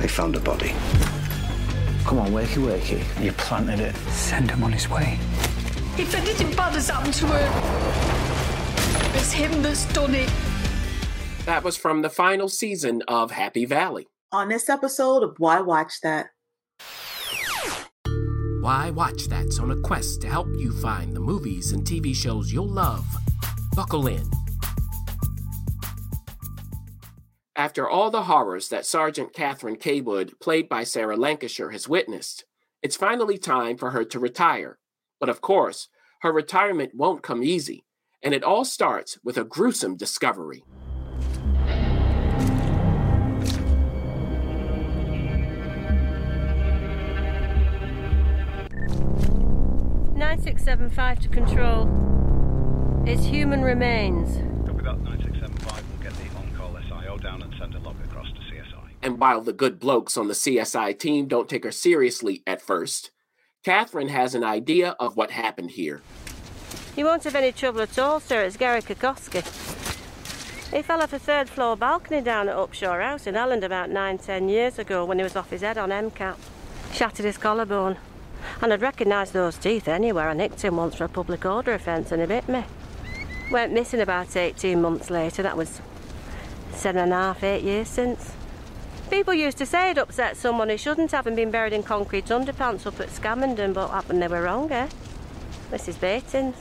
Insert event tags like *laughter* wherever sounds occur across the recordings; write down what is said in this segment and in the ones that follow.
they found a body. Come on, wakey, wakey. You planted it. Send him on his way. If anything bad has happened to her, it's him that's done it. That was from the final season of Happy Valley. On this episode of Why Watch That, Why Watch That's on a quest to help you find the movies and TV shows you'll love. Buckle in. After all the horrors that Sergeant Catherine Cawood, played by Sarah Lancashire, has witnessed, it's finally time for her to retire. But of course, her retirement won't come easy, and it all starts with a gruesome discovery. Nine six seven five to control. It's human remains. Copy that, 9675. We'll get the on-call SIO down and send a log across to CSI. And while the good blokes on the CSI team don't take her seriously at first, Catherine has an idea of what happened here. You won't have any trouble at all, sir. It's Gary Kokoski. He fell off a third floor balcony down at Upshore House in Elland about nine, ten years ago when he was off his head on MCAT. Shattered his collarbone. And I'd recognise those teeth anywhere. I nicked him once for a public order offence and he bit me. Went missing about 18 months later. That was seven and a half, eight years since. People used to say it upset someone who shouldn't have been buried in concrete underpants up at Scammonden, but happened they were wrong, eh? Mrs. Batins.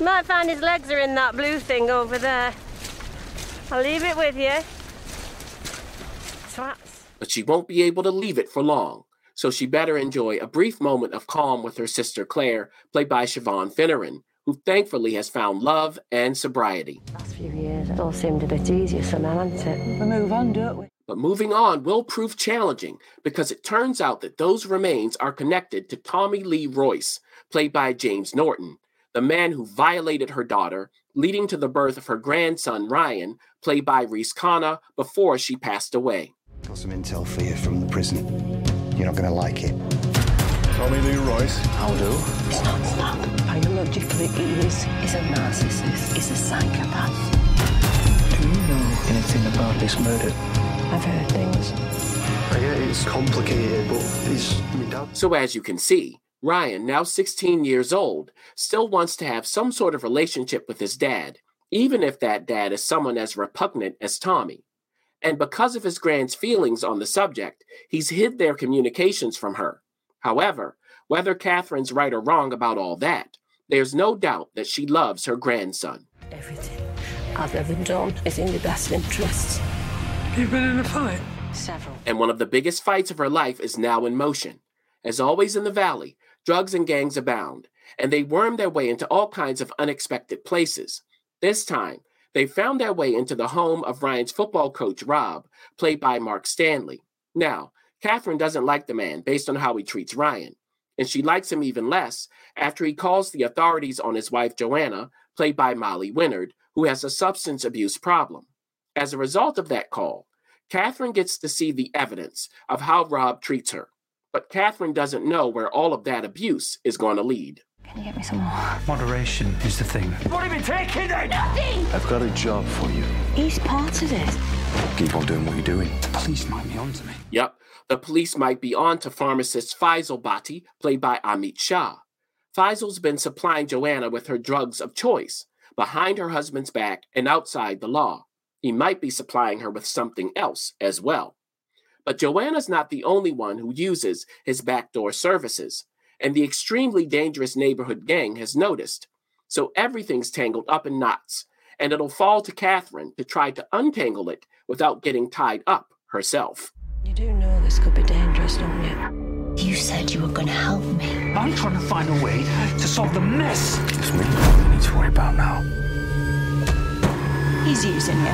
Might find his legs are in that blue thing over there. I'll leave it with you. Twats. But she won't be able to leave it for long, so she better enjoy a brief moment of calm with her sister Claire, played by Siobhan Finneran, who thankfully has found love and sobriety. Last few years, it all seemed a bit easier somehow, hasn't it? We move on, don't we? But moving on will prove challenging because it turns out that those remains are connected to Tommy Lee Royce, played by James Norton, the man who violated her daughter, leading to the birth of her grandson Ryan, played by Rhys Connah, before she passed away. Got some intel for you from the prison. You're not going to like it. Tommy Lee Royce. I'll do. It's not that. Biologically, he is. He's a narcissist. He's a psychopath. Do you know anything about this murder? I've heard things. I get it's complicated, but he's my dad. So, as you can see, Ryan, now 16 years old, still wants to have some sort of relationship with his dad, even if that dad is someone as repugnant as Tommy. And because of his grand's feelings on the subject, he's hid their communications from her. However, whether Catherine's right or wrong about all that, there's no doubt that she loves her grandson. Everything I've ever done is in the best interests. You've been in a fight? Several. And one of the biggest fights of her life is now in motion. As always in the valley, drugs and gangs abound, and they worm their way into all kinds of unexpected places. This time, they found their way into the home of Ryan's football coach, Rob, played by Mark Stanley. Now, Catherine doesn't like the man based on how he treats Ryan, and she likes him even less after he calls the authorities on his wife, Joanna, played by Mollie Winnard, who has a substance abuse problem. As a result of that call, Catherine gets to see the evidence of how Rob treats her, but Catherine doesn't know where all of that abuse is going to lead. Can you get me some more? Moderation is the thing. What have you taken then? Nothing! I've got a job for you. He's part of it. Keep on doing what you're doing. The police might be onto me. Yep, the police might be on to pharmacist Faisal Bhatti, played by Amit Shah. Faisal's been supplying Joanna with her drugs of choice, behind her husband's back and outside the law. He might be supplying her with something else as well. But Joanna's not the only one who uses his backdoor services, and the extremely dangerous neighborhood gang has noticed. So everything's tangled up in knots, and it'll fall to Catherine to try to untangle it without getting tied up herself. You do this could be dangerous, don't you? You said you were going to help me. I'm trying to find a way to solve the mess. It's me you need to worry about now. He's using you.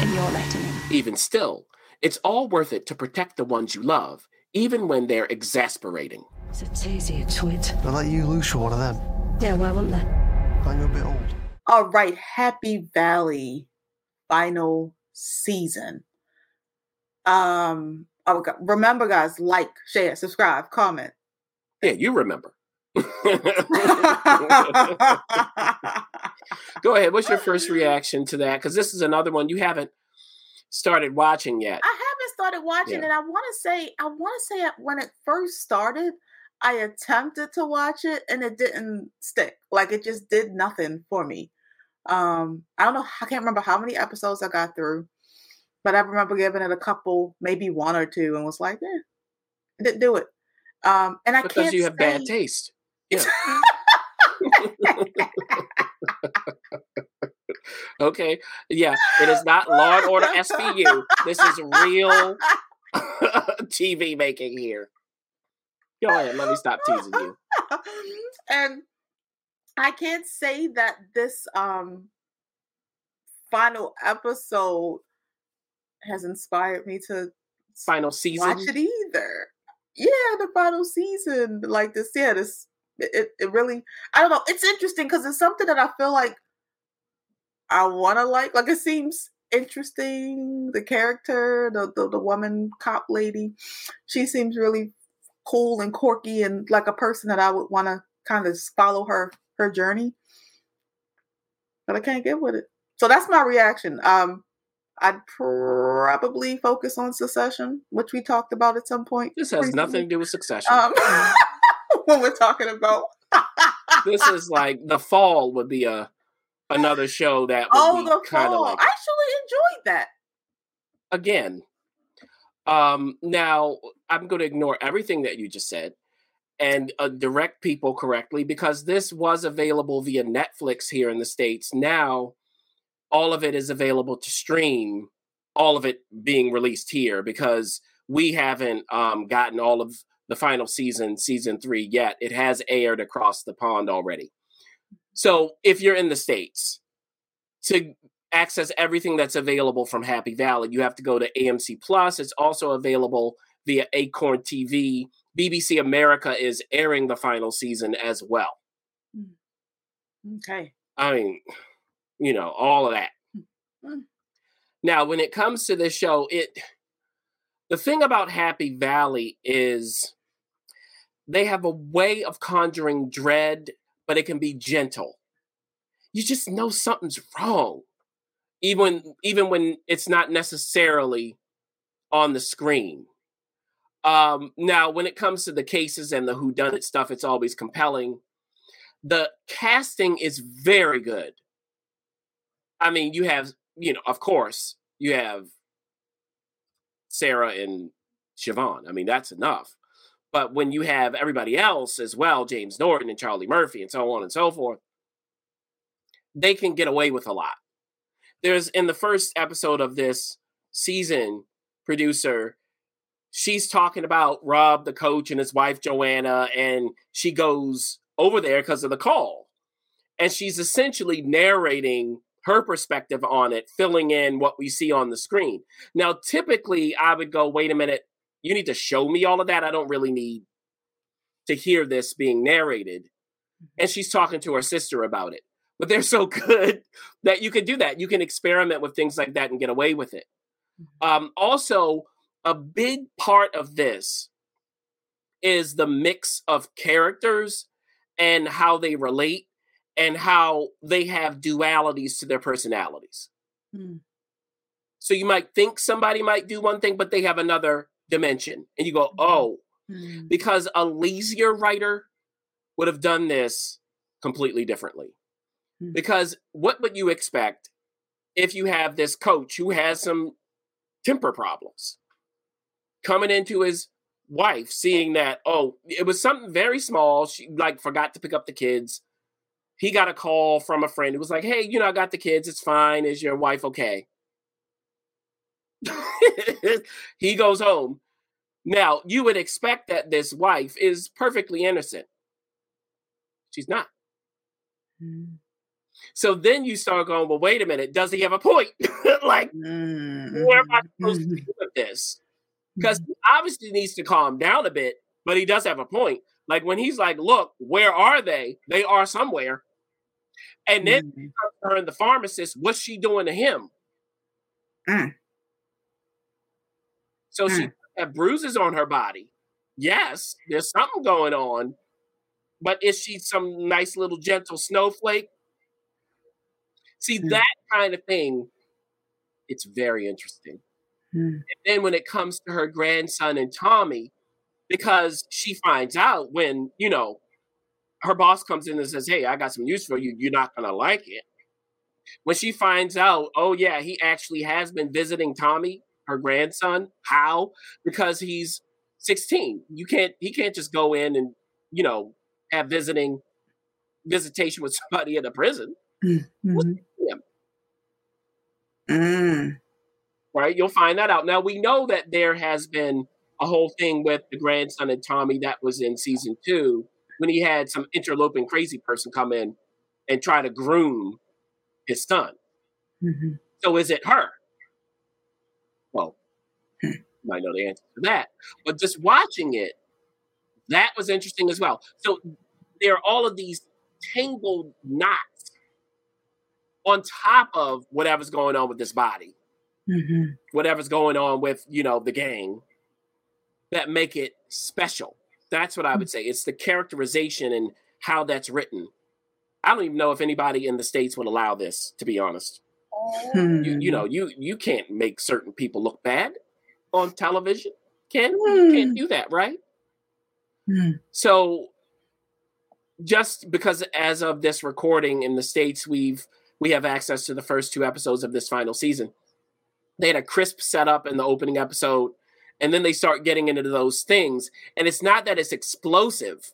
And you're letting him. Even still, it's all worth it to protect the ones you love, even when they're exasperating. It's a easier twit. I'll let you loose for one of them. Yeah, why wouldn't they? I'm a bit old. All right, Happy Valley final season. Um, oh, God. remember, guys, like, share, subscribe, comment. Yeah, you remember. *laughs* Go ahead. What's your first reaction to that? Because this is another one you haven't started watching yet. I haven't started watching Yeah. it. I want to say, I want to say it- when it first started, I attempted to watch it and it didn't stick. Like it just did nothing for me. Um, I don't know. I can't remember how many episodes I got through, but I remember giving it a couple, maybe one or two, and was like, eh, it didn't do it. Um, and I because can't because you have bad taste. Yeah. *laughs* okay. Yeah. It is not Law and Order SVU. This is real *laughs* TV making here. Go ahead. Let me stop teasing you. and I can't say that this um final episode has inspired me to Final season. watch it either. Yeah, the final season, like this, yeah, this it, it- really I don't know. It's interesting because it's something that I feel like I wanna like. Like it seems interesting. The character, the, the the woman cop lady, she seems really cool and quirky and like a person that I would want to kind of follow her her journey. But I can't get with it. So that's my reaction. Um I'd probably focus on secession, which we talked about at some point. This has nothing to do with succession. Um, *laughs* when we're talking about *laughs* this is like the fall would be a another show that oh the kind of fall. like I actually enjoyed that. again. Um, now I'm going to ignore everything that you just said and uh, direct people correctly because this was available via Netflix here in the states. Now, all of it is available to stream. All of it being released here because we haven't um, gotten all of the final season, season three yet. It has aired across the pond already. So if you're in the states, to access everything that's available from Happy Valley, you have to go to AMC Plus. It's also available via Acorn TV. BBC America is airing the final season as well. Okay. I mean, you know, all of that. Mm. Now, when it comes to this show, it the thing about Happy Valley is they have a way of conjuring dread, but it can be gentle. You just know something's wrong, even even when it's not necessarily on the screen. Um, now, when it comes to the cases and the whodunit stuff, it's always compelling. The casting is very good. I mean, you have, you know, of course, you have Sarah and Siobhan. I mean, that's enough. But when you have everybody else as well, James Norton and Charlie Murphy and so on and so forth, they can get away with a lot. There's in the first episode of this season, producer, she's talking about Rob, the coach, and his wife Joanna, and she goes over there because of the call. And she's essentially narrating her perspective on it, filling in what we see on the screen. Now, typically, I would go, wait a minute, you need to show me all of that. I don't really need to hear this being narrated. And she's talking to her sister about it. But they're so *laughs* good that you can do that. You can experiment with things like that and get away with it. Um, also, a big part of this is the mix of characters and how they relate and how they have dualities to their personalities. Hmm. So you might think somebody might do one thing, but they have another dimension. And you go, oh, Hmm. because a lazier writer would have done this completely differently. Hmm. Because what would you expect if you have this coach who has some temper problems coming into his wife, seeing that, oh, it was something very small. She like forgot to pick up the kids. He got a call from a friend who was like, hey, you know, I got the kids. It's fine. Is your wife okay? *laughs* he goes home. Now, you would expect that this wife is perfectly innocent. She's not. Hmm. So then you start going, well, wait a minute, does he have a point? *laughs* like, Hmm. where am I supposed to do with this? Because he obviously needs to calm down a bit, but he does have a point. Like when he's like, look, where are they? They are somewhere. And then Hmm. her and the pharmacist, what's she doing to him? Mm. So she Mm. have bruises on her body. Yes, there's something going on. But is she some nice little gentle snowflake? See, Mm. that kind of thing, it's very interesting. Mm. And then when it comes to her grandson and Tommy, because she finds out when, you know, her boss comes in and says, Hey, I got some news for you. You're not going to like it. When she finds out, oh, yeah, he actually has been visiting Tommy, her grandson. How? Because he's 16. You can't, he can't just go in and, you know, have visiting visitation with *laughs* somebody in a prison. Mm-hmm. Mm. Right? You'll find that out. Now, we know that there has been a whole thing with the grandson and Tommy that was in season two when he had some interloping crazy person come in and try to groom his son. Mm-hmm. So is it her? Well, you might know the answer to that. But just watching it, that was interesting as well. So there are all of these tangled knots on top of whatever's going on with this body, Mm-hmm. whatever's going on with, you know, the gang that make it special. That's what I would say. It's the characterization and how that's written. I don't even know if anybody in the states would allow this, to be honest. Hmm. You, you know, you you can't make certain people look bad on television. Can you can't do that, right? Hmm. So just because as of this recording in the states we've we have access to the first two episodes of this final season. They had a crisp setup in the opening episode and then they start getting into those things and it's not that it's explosive.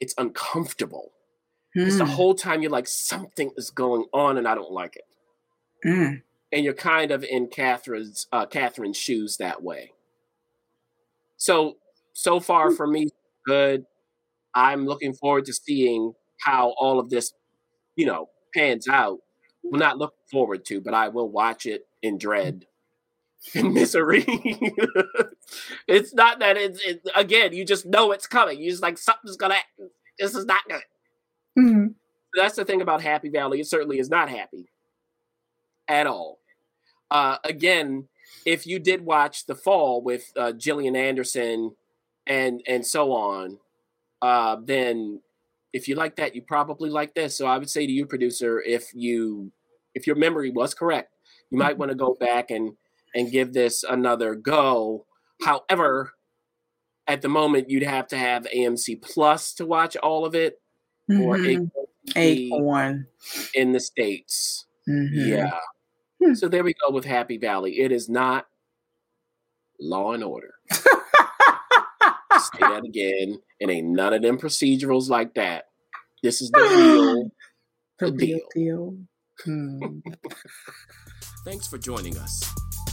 It's uncomfortable. It's the Mm. whole time you're like something is going on and I don't like it. Mm. And you're kind of in Catherine's uh Catherine's shoes that way. So so far for me good. I'm looking forward to seeing how all of this, you know, pans out. Well, not looking forward to, but I will watch it in dread and misery. it's not that it's it, again, you just know it's coming. You just like something's gonna this is not good. Mm. That's the thing about Happy Valley. It certainly is not happy at all. Uh, again, if you did watch The Fall with uh, Gillian Anderson and and so on, uh, then if you like that, you probably like this. So I would say to you, producer, if you if your memory was correct, you might want to go back and and give this another go. However, at the moment, you'd have to have AMC Plus to watch all of it, or Mhm. AMC Acorn. in the states. Mhm. Yeah. Hmm. So there we go with Happy Valley. It is not Law and Order. *laughs* Say that again. It ain't none of them procedurals like that. This is the real, The the real deal. deal. Hmm. *laughs* Thanks for joining us.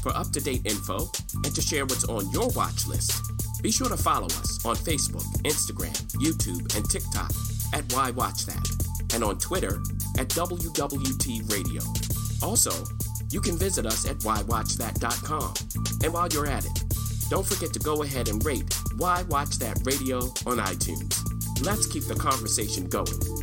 For up to date info and to share what's on your watch list, be sure to follow us on Facebook, Instagram, YouTube, and TikTok at Why Watch That, and on Twitter at WWT Radio. Also, you can visit us at whywatchthat.com. And while you're at it, don't forget to go ahead and rate Why Watch That Radio on iTunes. Let's keep the conversation going.